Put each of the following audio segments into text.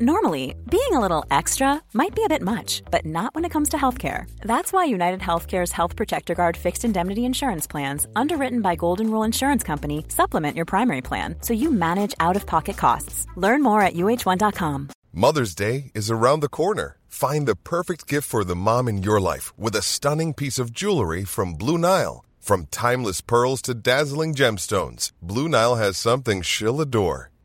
Normally, being a little extra might be a bit much, but not when it comes to healthcare. That's why United Healthcare's Health Protector Guard fixed indemnity insurance plans, underwritten by Golden Rule Insurance Company, supplement your primary plan so you manage out of pocket costs. Learn more at uh1.com. Mother's Day is around the corner. Find the perfect gift for the mom in your life with a stunning piece of jewelry from Blue Nile. From timeless pearls to dazzling gemstones, Blue Nile has something she'll adore.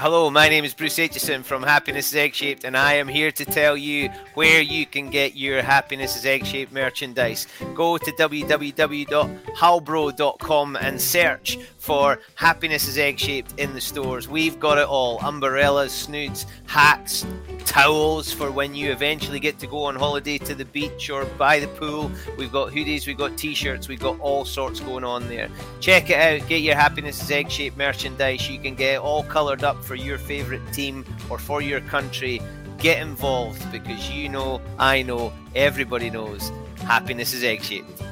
Hello, my name is Bruce Aitchison from Happiness is Egg Shaped, and I am here to tell you where you can get your Happiness is Egg Shaped merchandise. Go to www.halbro.com and search for Happiness is Egg Shaped in the stores. We've got it all umbrellas, snoods, hats, towels for when you eventually get to go on holiday to the beach or by the pool. We've got hoodies, we've got t shirts, we've got all sorts going on there. Check it out, get your Happiness is Egg Shaped merchandise. You can get all coloured up for your favourite team or for your country. Get involved because you know, I know, everybody knows happiness is egg shaped.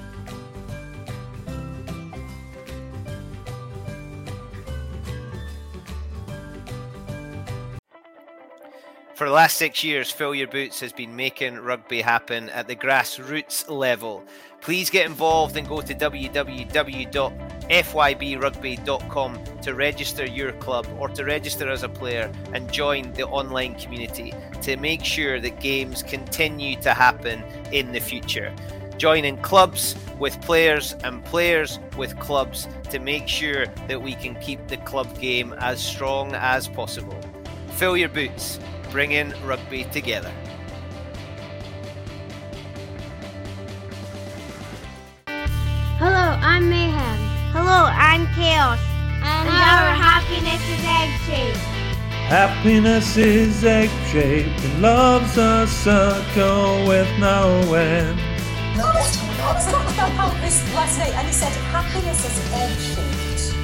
For the last six years, Fill Your Boots has been making rugby happen at the grassroots level. Please get involved and go to www.fybrugby.com to register your club or to register as a player and join the online community to make sure that games continue to happen in the future. Join in clubs with players and players with clubs to make sure that we can keep the club game as strong as possible. Fill your boots bringing rugby together. Hello, I'm Mayhem. Hello, I'm Chaos. And, our happiness is egg shaped. Happiness is egg shaped and love's a circle with no end. No, I was talking about how this last night and he said happiness is egg shaped.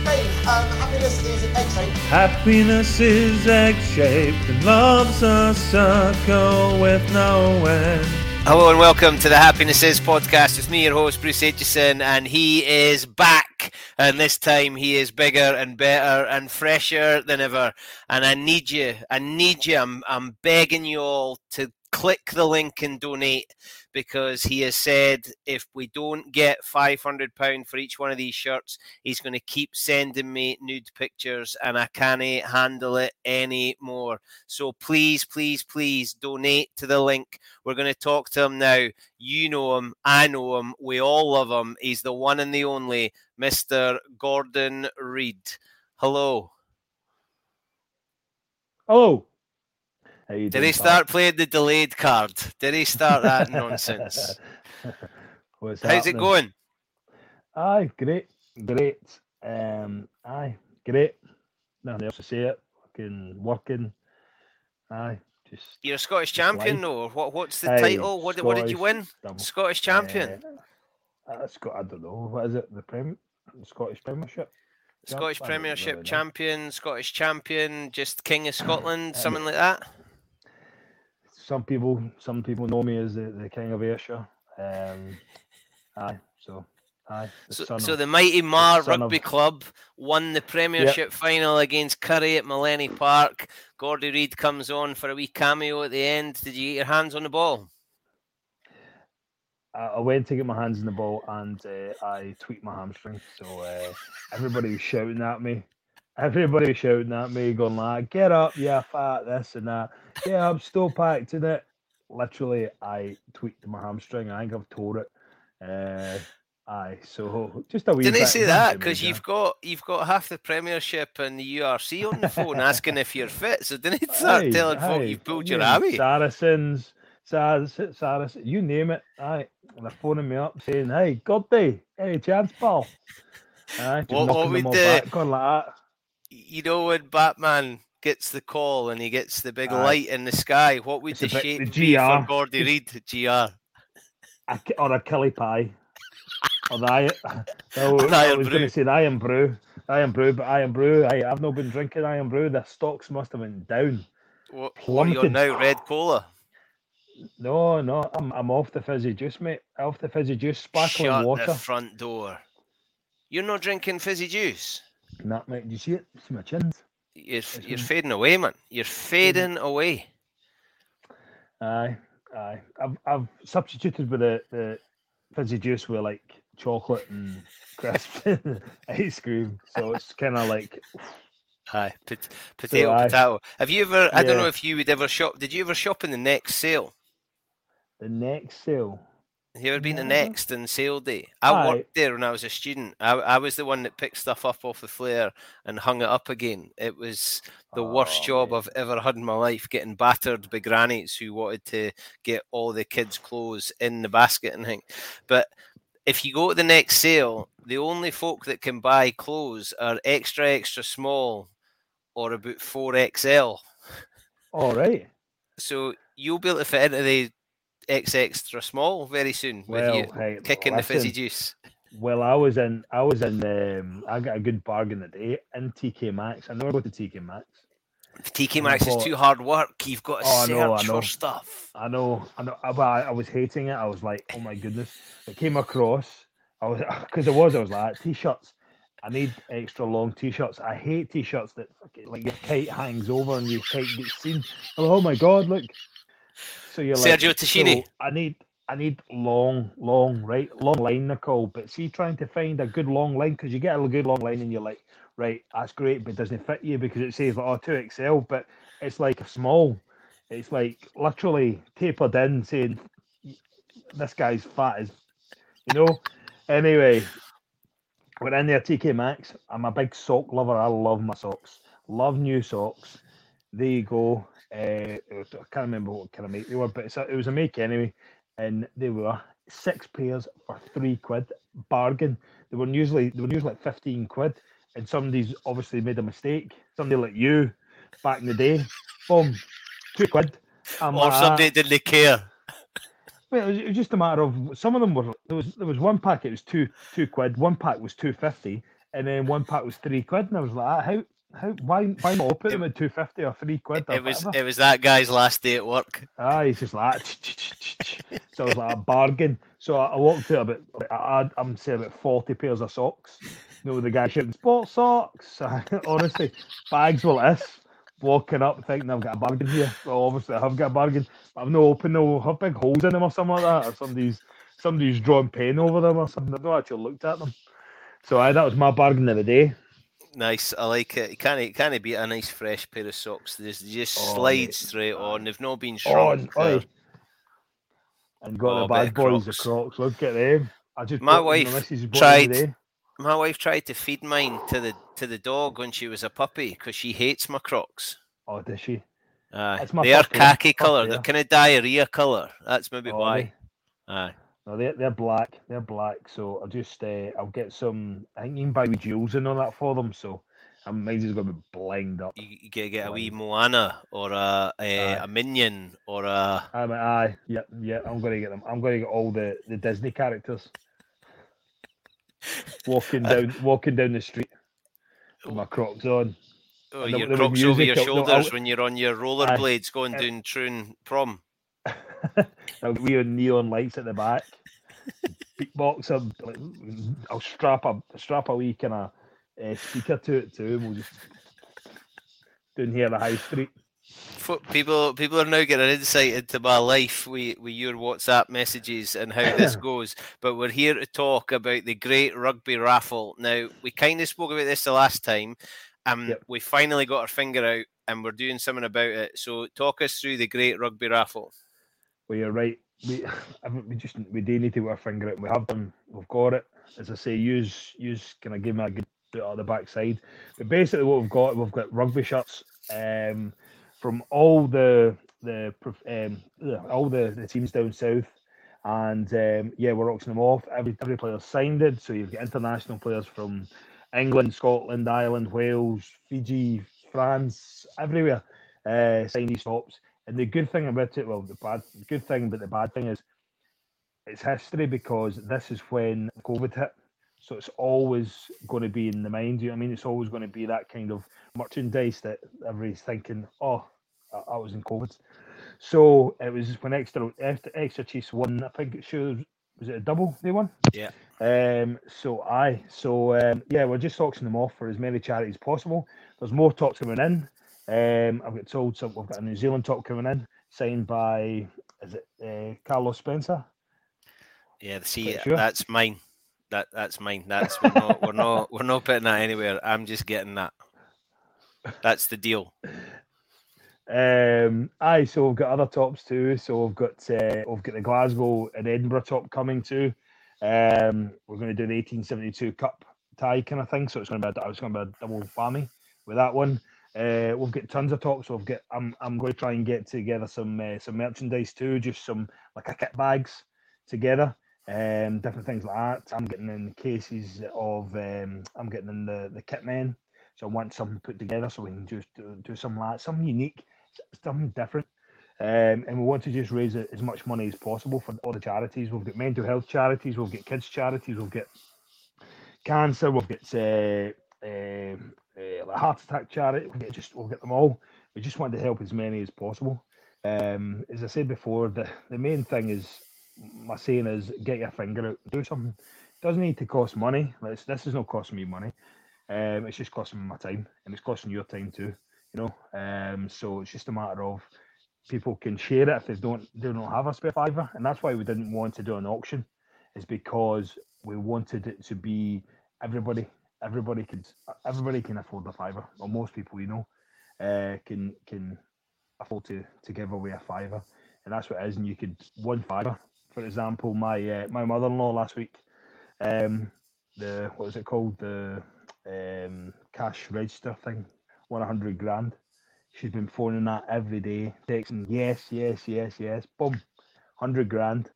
Hey, um, happiness is egg shaped. Happiness is egg shaped and love's a circle with no end. Hello and welcome to the Happiness Is podcast. It's me, your host, Bruce Aitchison, and he is back. And this time he is bigger and better and fresher than ever. And I need you, I need you, I'm, I'm begging you all to click the link and donate because he has said if we don't get £500 for each one of these shirts, he's going to keep sending me nude pictures and I can't handle it anymore. So please, please, please donate to the link. We're going to talk to him now. You know him, I know him, we all love him. He's the one and the only Mr. Gordon Reid. Hello. Hello. Did doing, he start playing the delayed card? Did he start that nonsense? What's How's it going? Aye, great, great. Um, aye, great. Nothing else to say it. Fucking working. Aye, just You're a Scottish champion, life. though. What What's the Aye, title? What, did- what did you win? Scottish champion. Uh, that's got. I don't know. What is it? The Prem, the Scottish Premiership. Scottish Premiership champion, Scottish champion, just King of Scotland, something like that. Some people, some people know me as the, the King of Ayrshire. Um, aye, so aye. the So, so of- the mighty Mar son Rugby of- Club won the Premiership final against Currie at Millennium Park. Gordy Reid comes on for a wee cameo at the end. Did you get your hands on the ball? I, I went to get my hands in the ball and uh, I tweaked my hamstring. So uh, everybody was shouting at me. Everybody shouting at me, going like, "Get up, yeah, fat, this and that. Yeah, I'm still packed in it." Literally, I tweaked my hamstring. I think I've tore it. Uh, aye, so just a wee. Didn't say that? Because you've got you've got half the Premiership and the URC on the phone asking if you're fit. So didn't start Aye, telling folk you've pulled your hammy? Saracens, Saracens, Saracens, you name it. Aye, they're phoning me up saying, "Hey, good day, hey, chance, pal." Aye, What- what we do- like that. You know when Batman gets the call and he gets the big Aye. light in the sky, what would the shape the be for GR. Gordy Reid? GR. a, or a killie pie. Or the iron, no, An I was going to say the Irn-Bru, iron brew, but Irn-Bru. I, I've not been drinking Irn-Bru. The stocks must have been down. What, what are now? Red cola. No, no, I'm, I'm off the fizzy juice, mate. Off the fizzy juice, sparkling Shut water. the front door. You're not drinking fizzy juice. Nah, mate, do you see it? See my chins? You're It's you're fading away, man. You're fading away. Aye, aye. I've I've substituted with the, the fizzy juice with like chocolate and crisps, and ice cream. So it's kind of like Aye, pot- potato, aye. potato. Have you ever? I don't know if you would ever shop. Did you ever shop in the next sale? the next sale. Have you ever been Never. Next and sale day? I Aye. worked there when I was a student. I, I was the one that picked stuff up off the flare and hung it up again. It was the worst Oh, job mate. I've ever had in my life, getting battered by grannies who wanted to get all the kids' clothes in the basket and thing. But if you go to the next sale, the only folk that can buy clothes are extra, extra small or about 4XL. All right. So you'll be able to fit into the X extra small very soon with you hey, kicking the fizzy juice. Well, I was in, I was in, um, I got a good bargain today in TK Maxx. I never go to TK Maxx. TK and Maxx is too hard work. You've got to Oh, I know, I search know. for stuff. I know, I know, but I, I was hating it. I was like, oh my goodness. It came across, I was, because it was, I was like, t-shirts. I need extra long t-shirts. I hate t-shirts that like your kite hangs over and your kite gets seen. Oh my god, look. So you're like, Sergio Tacchini. so I need, I need long, long, right, long line, Nicole. But see, trying to find a good long line because you get a good long line and you're like, right, that's great, but doesn't fit you because it says like oh two XL, but it's like a small. It's like literally tapered in, saying this guy's fat as you know. Anyway, we're in there, TK Maxx. I'm a big sock lover. I love my socks. Love new socks. There you go. Uh, was- I can't remember what kind of make they were, but it's a, it was a make anyway. And they were six pairs for three quid. Bargain. They were usually they were usually like fifteen quid. And somebody's obviously made a mistake. Somebody like you back in the day. Boom, two quid. I'm Or somebody didn't care. Well, it was, it was just a matter of some of them were there was there was one pack it was two two quid, one pack was two fifty, and then one pack was three quid, and I was like, "Ah, how how why why not put them at two fifty or three quid? Or It was whatever?" it was that guy's last day at work. Ah, he's just like, so I was like a bargain. So I, I walked to about, I, I- I'm saying about 40 pairs of socks. You know, the guy shouting, sports socks. Honestly, bags will this. Walking up thinking I've got a bargain here. Well, obviously I have got a bargain. But I've no open no have big holes in them or something like that. Or somebody's somebody's drawn pen over them or something. I've not actually looked at them. So aye, that was my bargain of the day. Nice, I like it. Can it can't beat a nice fresh pair of socks. They just, they just Oh, slide mate. straight on. They've not been Oh, shrunk. and, uh, and got Oh, the bad boys, the Crocs. Crocs. Look at them. I just My wife missus bought them tried. today. My wife tried to feed mine to the to the dog when she was a puppy because she hates my Crocs. Oh, does she? My they are khaki colour. They're kind of diarrhea colour. That's maybe Oh, why. Aye. No, they're they're black. They're black. So I'll just uh, I'll get some. I think you can buy with jewels and all that for them. So I'm mine's just gonna be blind up. You, you get, get a wee Moana or a a, a minion or a I'm aye. Yeah, yeah. I'm gonna get them. I'm gonna get all the the Disney characters. Walking down, walking down the street with my Crocs on. oh, your crocs over your music, no, shoulders when you're on your rollerblades going down Troon prom. I'll we on neon lights at the back. Beatbox. I'll, like, I'll strap a strap a wee kind of uh, speaker to it too, and we'll just down here the high street. people people are now getting an insight into my life with, with your WhatsApp messages and how this goes. But we're here to talk about the great rugby raffle. Now we kind of spoke about this the last time. and yep. we finally got our finger out and we're doing something about it. So talk us through the great rugby raffle. Well, you're right. We we just we do need to get our finger out. We have done. We've got it. As I say, use use. Can I give me a good on the backside? But basically, what we've got, we've got rugby shirts. Um, from all the the um, all the, the teams down south, and um, yeah, we're auctioning them off. Every every player signed it, so you've got international players from England, Scotland, Ireland, Wales, Fiji, France, everywhere uh, sign these tops. And the good thing about it, well, the bad the good thing, but the bad thing is, it's history because this is when COVID hit. So it's always going to be in the mind. You know I mean? It's always going to be that kind of merchandise that everybody's thinking, oh, I, was in COVID. So it was when Exeter Exeter Chiefs won. I think it shows was it a double they won? Yeah. Um. So I. So um, yeah, we're just auctioning them off for as many charities as possible. There's more talks coming in. Um. I've got told some. We've got a New Zealand top coming in, signed by is it uh, Carlos Spencer? Yeah. See, sure. that's mine. That that's mine. That's we're not we're not we're not putting that anywhere. I'm just getting that. That's the deal. Um, aye, so we've got other tops too. So we've got uh, we've got the Glasgow and Edinburgh top coming too. Um, we're going to do the 1872 Cup tie kind of thing. So it's going to be a, it's going to be a double whammy with that one. Uh, we've got tons of. So we've got I'm I'm going to try and get together some uh, some merchandise too, just some like a kit bags together. Um, different things like that. I'm getting in cases of um, I'm getting in the the kit men. So I want something put together so we can just do, do something like something unique something different. Um, and we want to just raise as much money as possible for all the charities. We've got mental health charities, we've got kids charities, we've got cancer, we've got uh, uh, uh, heart attack charity. We get just we'll get them all. We just want to help as many as possible. Um, as I said before, the, the main thing is my saying is get your finger out, do something. It doesn't need to cost money. This, this is not costing me money. Um, it's just costing me my time, and it's costing your time too you know. Um, so it's just a matter of people can share it if they don't they don't have a spare fiver, and that's why we didn't want to do an auction, is because we wanted it to be everybody everybody could everybody can afford the fiver, or most people you know uh, can can afford to to give away a fiver, and that's what it is. And you could one fiver, for example, my uh, my mother in law last week, um, the what was it called the um, cash register thing won a hundred grand. She's been phoning that every day, texting yes, yes, yes, yes. Boom, hundred grand,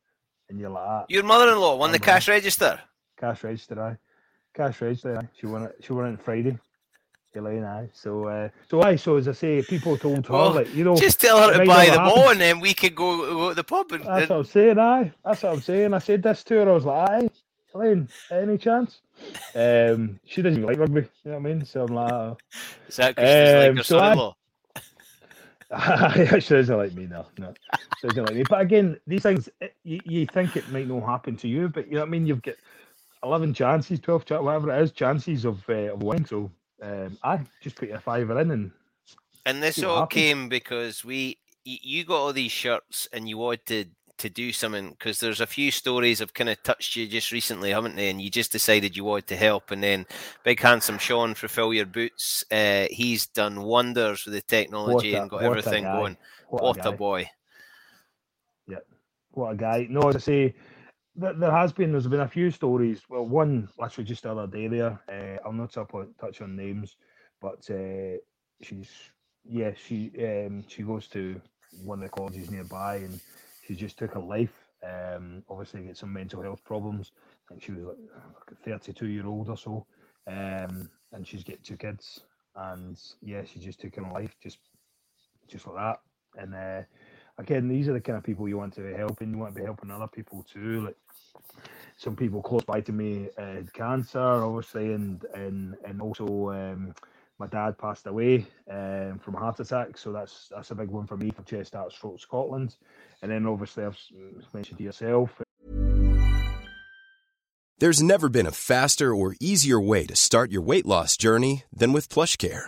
and you're like, ah, your mother-in-law won the cash register. Cash register, aye. Cash register, aye. She won it. She won it Friday. Elaine, aye. So, uh, so aye. So as I say, people told her, well, like, you know, just tell her to buy them all, and then we could go, go to the pub. And, That's what I'm saying, aye. That's what I'm saying. I said this to her. I was like, aye, Elaine, any chance? Um, she doesn't like rugby. You know what I mean? So I'm like, oh. is that um, like so son-in-law? she doesn't like me, no, no, she doesn't like me. But again, these things, eh, you, you think it might not happen to you, but you know what I mean. You've got eleven chances, twelve, whatever it is, chances of uh, of winning. So, um, I just put your fiver in, and and this all came because we you got all these shirts and you wanted to do something because there's a few stories have kind of touched you just recently, haven't they? And you just decided you wanted to help, and then big handsome Sean fulfill your boots. Uh, he's done wonders with the technology a, and got everything going. What, what a, a, boy! Yeah, what a guy! No, as I say, there has been there's been a few stories. Well, one literally just the other day there. Uh, I'll not touch on names, but uh, she's yeah she um, she goes to one of the colleges nearby and she just took her life. Um, obviously, get some mental health problems. I think she was like 32 year old or so, um, and she's got two kids. And yeah, she just took her life, just just like that. And uh, again, these are the kind of people you want to be helping. You want to be helping other people too. Like some people close by to me had cancer, obviously, and and and also um, my dad passed away um, from a heart attack, so that's that's a big one for me for Chest Heart Stroke Scotland. And then obviously I've mentioned to yourself. There's never been a faster or easier way to start your weight loss journey than with PlushCare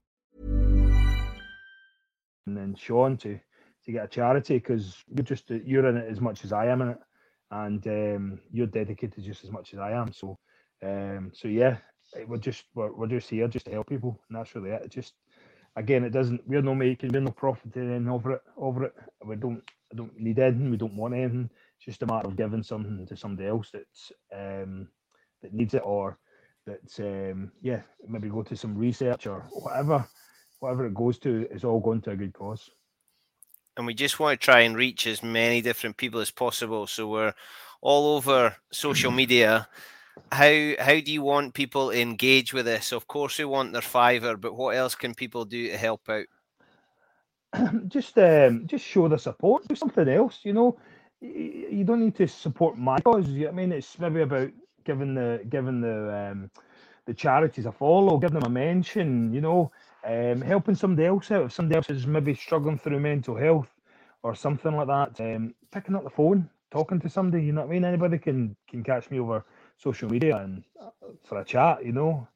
And then Sean to to get a charity because you're just you're in it as much as I am in it, and um, you're dedicated just as much as I am. So, um, so yeah, we're just we're, we're just here just to help people, and that's really it. It just again, it doesn't we're no making we're no profiting over it over it. We don't I don't need anything. We don't want anything. It's just a matter of giving something to somebody else that's um, that needs it or that um, yeah maybe go to some research or whatever whatever it goes to is all going to a good cause. and we just want to try and reach as many different people as possible. So we're all over social media. How how do you want people to engage with this? Of course, we want their fiver, but what else can people do to help out? just um, just show the support. Do something else. You know, you don't need to support my cause. you know what I mean, it's maybe about giving the giving the um, the charities a follow, giving them a mention. You know, um, helping somebody else out if somebody else is maybe struggling through mental health or something like that. Um, picking up the phone, talking to somebody. You know what I mean? Anybody can can catch me over social media and uh, for a chat. You know,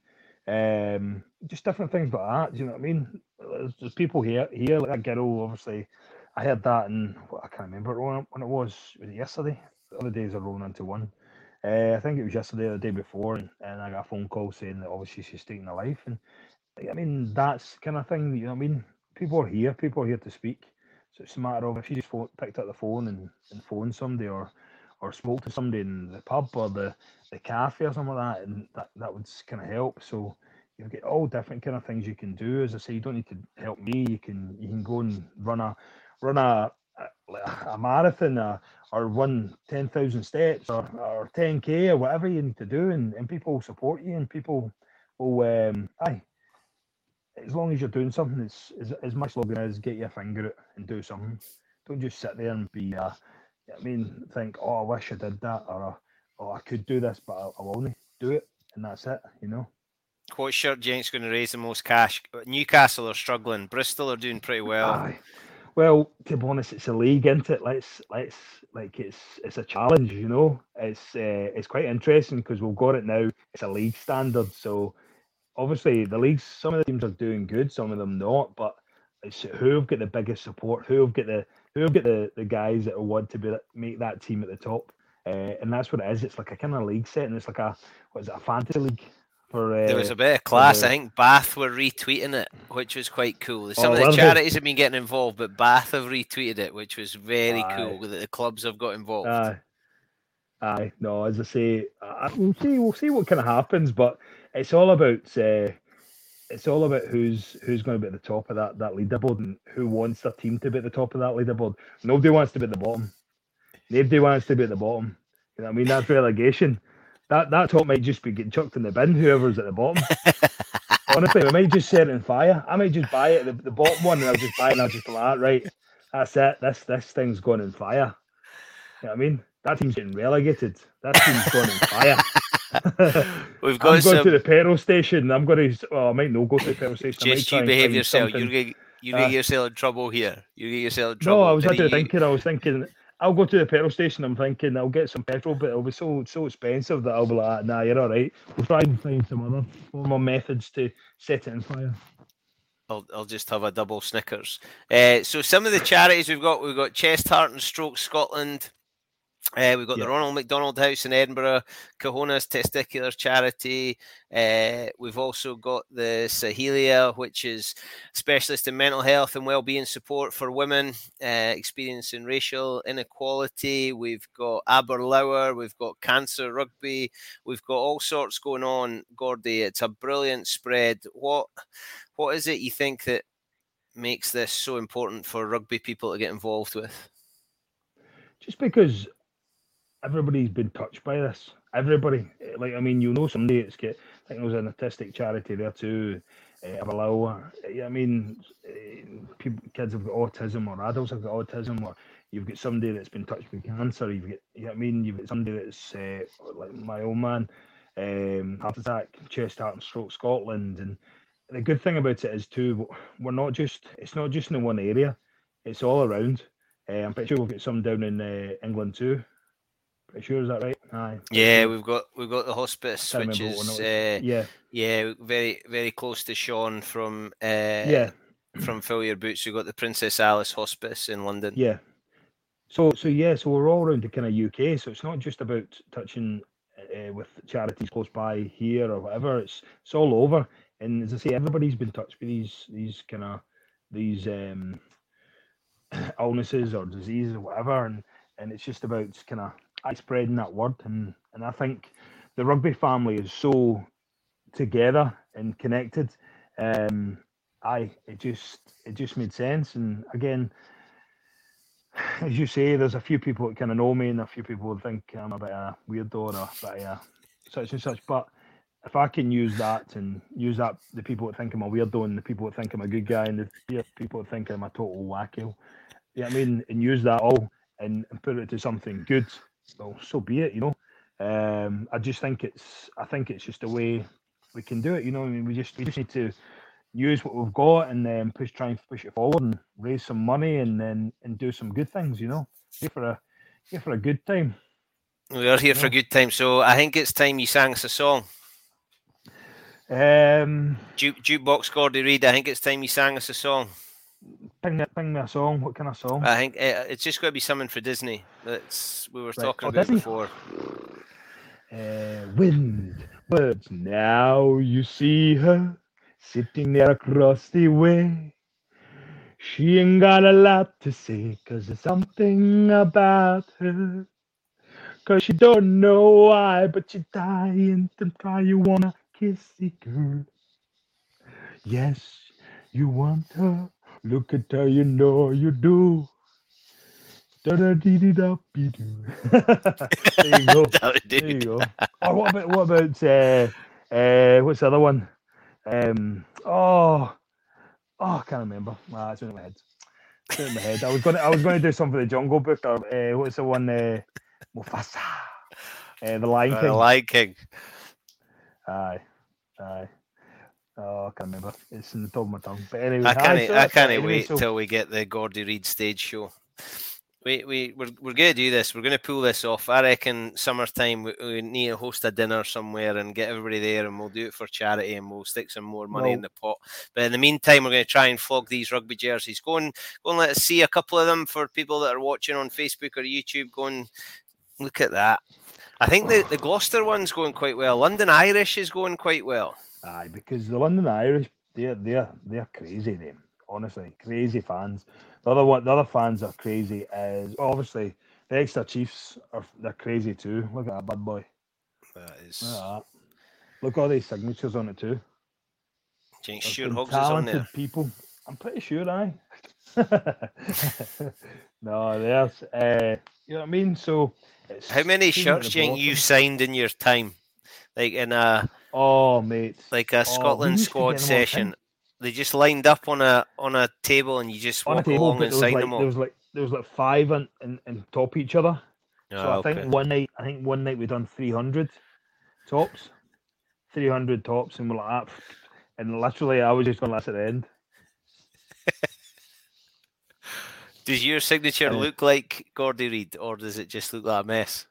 um, just different things like that. Do you know what I mean? There's, there's people here here like a girl. Obviously, I heard that and I can't remember when it, was. Was it yesterday? The other days are rolling into one. Uh, I think it was yesterday or the day before, and, and I got a phone call saying that obviously she's taking a life, and I mean that's kind of thing. You know I mean? People are here. People are here to speak. So it's a matter of if you just phone, picked up the phone and, and phoned somebody or or spoke to somebody in the pub or the, the cafe or something like that, and that, that would kind of help. So you've got all different kind of things you can do. As I say, you don't need to help me. You can you can go and run a run a a, a marathon uh, or run ten thousand steps or, or ten k or whatever you need to do, and, and people will support you and people will um aye. As long as you're doing something, it's as, as my slogan is, get your finger out and do something. Don't just sit there and be uh, I mean, think, oh, I wish I did that, or oh, I could do this, but I, I will only do it, and that's it, you know. What shirt Gents going to raise the most cash? Newcastle are struggling. Bristol are doing pretty well. Aye. Well, to be honest, it's a league, isn't it? Let's let's like it's it's a challenge, you know. It's uh, it's quite interesting because we've got it now. It's a league standard, so obviously the leagues. Some of the teams are doing good, some of them not. But it's who have got the biggest support, who have got the who have got the, the guys that want to be that- make that team at the top, uh, and that's what it is. It's like a kind of league set, and it's like a what is it, a fantasy league for. Uh, There was a bit of for class. I think Bath were retweeting it, which was quite cool. Some Oh, of the charities have been getting involved, but Bath have retweeted it, which was very Aye. cool that the clubs have got involved. Aye. Aye, no, as I say, I, we'll see. We'll see what kind of happens, but it's all about. Uh, it's all about who's who's going to be at the top of that that leaderboard and who wants their team to be at the top of that leaderboard. Nobody wants to be at the bottom. Nobody wants to be at the bottom. You know what I mean? That's relegation. That that top might just be getting chucked in the bin. Whoever's at the bottom. Honestly, we might just set it on fire. I might just buy it the, the bottom one, and I'll just buy it. and I'll just be like, right, that's it. This this thing's going in fire. You know what I mean? That team's getting relegated. That team's going in fire. We've got I'm going some. to the petrol station. I'm going to. Well, I might not go to the petrol station. Just you behave yourself. You're going Aye. get yourself in trouble here. You get yourself in trouble. No, I was actually thinking. I was thinking. I'll go to the petrol station. I'm thinking I'll get some petrol, but it'll be so so expensive that I'll be like, nah, you're all right. We'll try and find some other form of methods to set it on fire. I'll, I'll just have a double Snickers. Uh, so some of the charities we've got, we've got Chest Heart and Stroke Scotland. Uh, we've got Yeah. the Ronald McDonald House in Edinburgh, Cahonas Testicular Charity. Uh, we've also got the Saheliya, which is specialist in mental health and well-being support for women uh, experiencing racial inequality. We've got Aberlour, we've got Cancer Rugby, we've got all sorts going on. Gordy, it's a brilliant spread. What what is it you think that makes this so important for rugby people to get involved with? just because everybody's been touched by this. Everybody, Eh, like I mean, you know somebody that's get. I think there was an autistic charity there too. Uh, Avaloa. Yeah, I mean, eh, people, kids have got autism, or adults have got autism, or you've got somebody that's been touched with cancer. You've got, you know I mean, you've got somebody that's uh, like my old man, um, heart attack, chest, heart, and stroke, Scotland, and the good thing about it is too, we're not just. It's not just in one area. It's all around. Uh, I'm pretty sure we've got some down in uh, England too. Pretty sure is that right? Aye. Yeah, we've got we've got the hospice, which is uh, yeah, yeah, very very close to Sean from uh, yeah, from Fill Your Boots. We've got the Princess Alice Hospice in London. yeah. So, so yeah, so we're all around the kind of UK. So it's not just about touching uh, with charities close by here or whatever. It's it's all over. And as I say, everybody's been touched with these these kind of these um, illnesses or diseases or whatever, and and it's just about kind of spreading that word. And and I think the rugby family is so together and connected. Um, I it just it just made sense. And again, as you say, there's a few people that kind of know me, and a few people would think I'm a bit of a weirdo or a bit of a such and such. But if I can use that and use that, the people that think I'm a weirdo and the people that think I'm a good guy and the people that think I'm a total wacko, you know I mean, and use that all and put it to something good, well, so be it, you know. Um, I just think it's, I think it's just a way we can do it, you know. I mean, we just, we just need to use what we've got and then push, try and push it forward and raise some money and then and do some good things, you know. Here for a, here for a good time. We are here for a good time, so I think it's time you sang us a song. Um, Juke, jukebox Gordy Reid. I think it's time you sang us a song. Ping me, ping me a song. What kind of song? I think uh, it's just going to be something for Disney. That's we were Right, talking oh, about Disney. before. Uh, wind, words. Now you see her sitting there across the way. She ain't got a lot to say, cause there's something about her. Cause she don't know why, but she dying to try. You wanna kiss the girl. Yes, you want her. Look at her, you know you do. Da da dee dee da be do. There you go. That would do. There you go. Oh, what about what about uh, uh, what's the other one? Um, oh, oh, I can't remember. Ah, it's in my head. It's in my head. I was gonna, I was gonna do something for the Jungle Book or uh, what's the one? Uh, Mufasa. Uh, the Lion Uh, King. Lion King. Aye. I can't remember. It's in the top of my tongue. But anyway, I can't. so I can't Anyway, wait so- till we get the Gordy Reid stage show. We we we're, we're going to do this. We're going to pull this off. I reckon summertime we, we need to host a dinner somewhere and get everybody there, and we'll do it for charity, and we'll stick some more money in the pot. But in the meantime, we're going to try and flog these rugby jerseys. Go and go and let us see a couple of them for people that are watching on Facebook or YouTube. Go and look at that. I think the, the Gloucester one's going quite well. London Irish is going quite well. Aye, because the London Irish, they're they're they're crazy. Them honestly, crazy fans. The other one, the other fans are crazy. is obviously the Exeter Chiefs are they're crazy too. Look at that bad boy. That is. Look at that. Look at all these signatures on it too. Do you think There's Stuart some Hoggs is on there? people. I'm pretty sure I. no, there's uh, you know what I mean. So it's How many shirts do you think you bottom. signed in your time? Like in a Oh, mate. like a Oh, Scotland to squad the session. They just lined up on a on a table and you just on walk table, along and sign like them all. there was like there was like five and and, and top each other. so Ah, I think one night, I think one night we done three hundred tops, three hundred tops, and we're like that. And literally, I was just going to last at the end. Does your signature look like Gordy Reid or does it just look like a mess?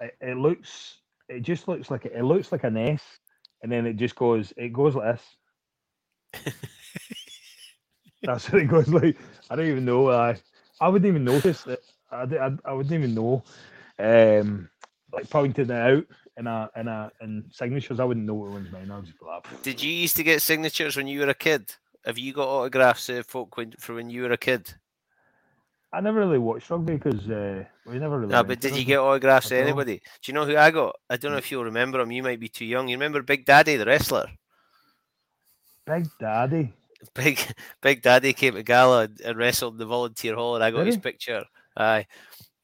It, it looks, it just looks like it looks like an S, and then it just goes, it goes like this. That's what it goes like. I don't even know. I I wouldn't even notice that. I, I, I wouldn't even know. Um, like pointing it out in a in a in signatures, I wouldn't know what one's mine. I was just like, Did you used to get signatures when you were a kid? Have you got autographs of folk when, for when you were a kid? I never really watched rugby because uh, we never really. No, but did you get autographs to anybody? Do you know who I got? I don't know if you'll remember him. You might be too young. You remember Big Daddy, the wrestler? Big Daddy. Big Big Daddy came to Gala and, and wrestled in the volunteer hall, and I got his picture. Aye.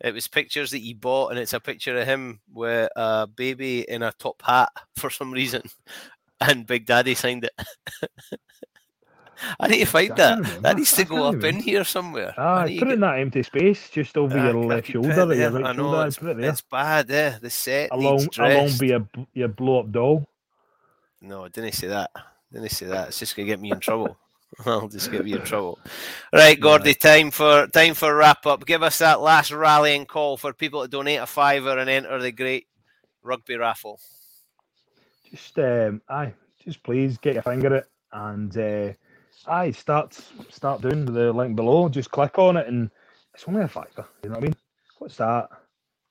It was pictures that he bought, and it's a picture of him with a baby in a top hat for some reason, and Big Daddy signed it. I need to find I that. That needs to go up in here somewhere. Ah, put it get- in that empty space just over Ah, your left shoulder, it your right I know shoulder. it's, it it's bad. Yeah, the set along, along be your your blow up doll. No, I didn't say that. Didn't say that. It's just gonna get me in trouble. I'll just get me in trouble. Right, Gordy, time for time for wrap up. Give us that last rallying call for people to donate a fiver and enter the great rugby raffle. Just um, aye, just please get your finger it and uh, aye, start start doing the link below. Just click on it and it's only a fiver. You know what I mean? What's that?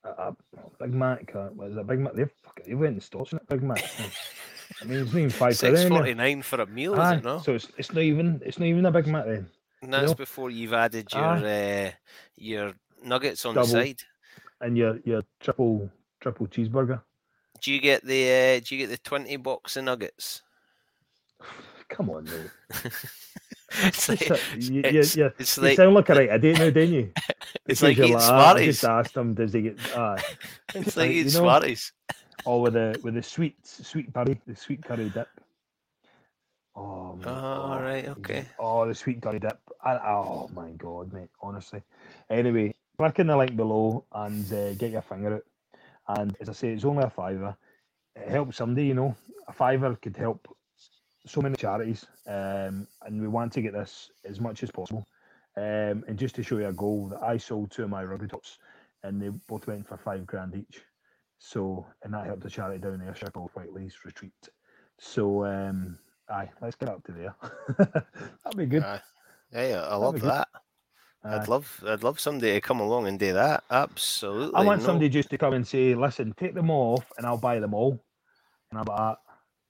A, a Big Mac? Uh, what is it? Big Mac? They fucking they went and stores it. Big Mac. I mean, it's not even five Six forty nine for a meal, is Aye, it no? So it's, it's not even it's not even a Big Mac then. And that's know? before you've added your uh, your nuggets on Double. the side. And your your triple triple cheeseburger. Do you get the uh, do you get the twenty box of nuggets? Come on, mate. It's like, It's a- you, you, it's- you, it's you like- sound like a right idiot now, don't you? It's like eating "Ah, I just Smarties." asked him, does he get? Uh, It's like you eating Smarties. Or with the with the sweet sweet curry, the sweet curry dip. Oh, Oh, right, okay. Oh, the sweet curry dip. I, oh my god, mate. Honestly. Anyway, click in the link below and uh, get your finger out. And as I say, it's only a fiver. It helps somebody, you know. A fiver could help so many charities, um, and we want to get this as much as possible. Um, and just to show you a goal that I sold two of my rugby tops, and they both went for five grand each. So, and that helped the charity down there, Shackle Whiteley's retreat. So, um, aye, let's get up to there. That'd be good. Aye. Yeah, I love that. Aye. I'd love, I'd love somebody to come along and do that. Absolutely. I want no- somebody just to come and say, "Listen, take them off, and I'll buy them all." And I'm like, "Ah,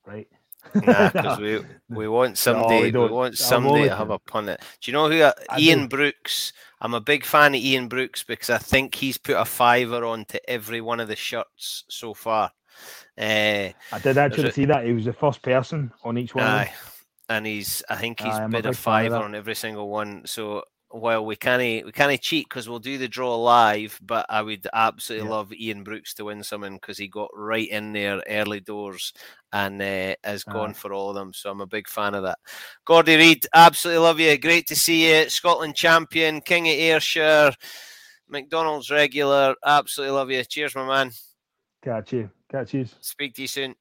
right? Nah, because we we want somebody. we we, want somebody to have a pun it. Do you know who? I, I Ian do. Brooks. I'm a big fan of Ian Brooks because I think he's put a fiver onto every one of the shirts so far. Uh, I did actually a- see that. He was the first person on each one. Aye, and he's. I think he's Aye, a bid a of fiver on every single one. So while we can't we can't cheat because we'll do the draw live, but I would absolutely Yeah. love Ian Brooks to win something because he got right in there early doors and uh, has gone Aye. for all of them. So I'm a big fan of that. Gordy Reid, absolutely love you. Great to see you. Scotland champion, King of Ayrshire, McDonald's regular. Absolutely love you. Cheers, my man. Catch you. Catch you. Speak to you soon.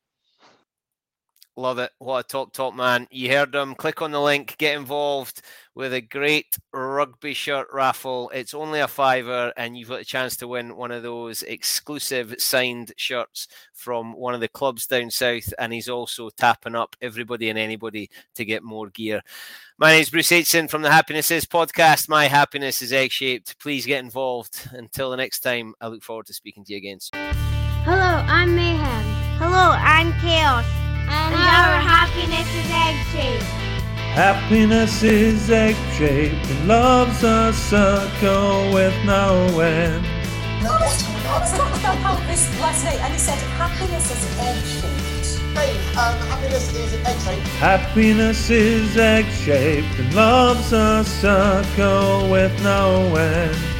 Love it. What a top, top man. You heard him. Click on the link, get involved with a great rugby shirt raffle. It's only a fiver, and you've got a chance to win one of those exclusive signed shirts from one of the clubs down south. And he's also tapping up everybody and anybody to get more gear. My name is Bruce Aitchison from the Happiness Is podcast. My happiness is egg shaped. Please get involved. Until the next time, I look forward to speaking to you again. Hello, I'm Mayhem. Hello, I'm Chaos. And, our happiness is egg shaped. Happiness is egg shaped and love's a circle with no end. No, I was how this last night and he said happiness is egg shaped. Hey, um, happiness is egg shaped. Happiness is egg shaped and love's a circle with no end.